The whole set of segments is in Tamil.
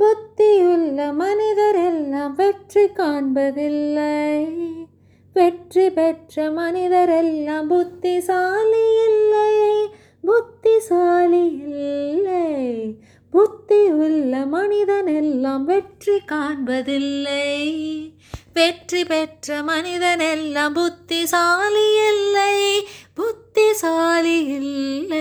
புத்தியுள்ள மனிதர் எல்லாம் வெற்றி காண்பதில்லை. வெற்றி பெற்ற மனிதர் எல்லாம் புத்திசாலி இல்லை. புத்திசாலி இல்லை. புத்தி உள்ள மனிதனெல்லாம் வெற்றி காண்பதில்லை. வெற்றி பெற்ற மனிதன் எல்லாம் புத்திசாலி இல்லை. புத்திசாலி இல்லை.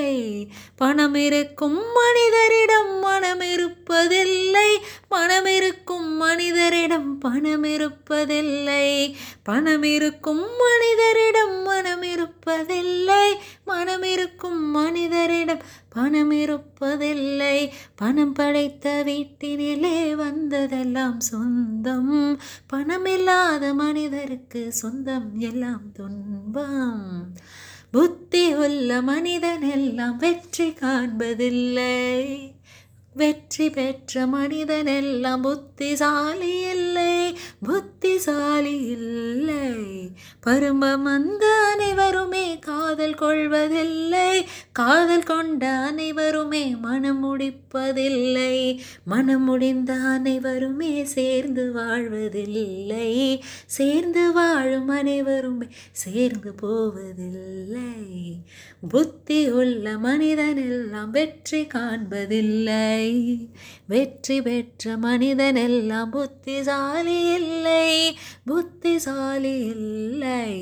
பணம் இருக்கும் மனிதரிடம் மனம் இருப்பதில்லை மனம் இருக்கும் மனிதரிடம் பணம் இருப்பதில்லை பணம் இருக்கும் மனிதரிடம் மனம் இருப்பதில்லை மனம் இருக்கும் மனிதரிடம் பணம் இருப்பதில்லை பணம் படைத்த வீட்டினிலே வந்ததெல்லாம் சொந்தம். பணமில்லாத மனிதருக்கு சொந்தம் எல்லாம் துன்பம். புத்தி உள்ள மனிதன் எல்லாம் வெற்றி காண்பதில்லை. வெற்றி பெற்ற மனிதன் எல்லாம் புத்திசாலி இல்லை. புத்திசாலி இல்லை. பருமம் வந்த அனைவருமே காதல் கொள்வதில்லை. காதல் கொண்ட அனைவருமே மனம் முடிப்பதில்லை. மனம் முடிந்த அனைவருமே சேர்ந்து வாழ்வதில்லை. சேர்ந்து வாழும் அனைவருமே சேர்ந்து போவதில்லை. புத்தி உள்ள மனிதன் எல்லாம் வெற்றி காண்பதில்லை. வெற்றி பெற்ற மனிதன் எல்லாம் புத்திசாலி இல்லை. புத்திசாலி இல்லை.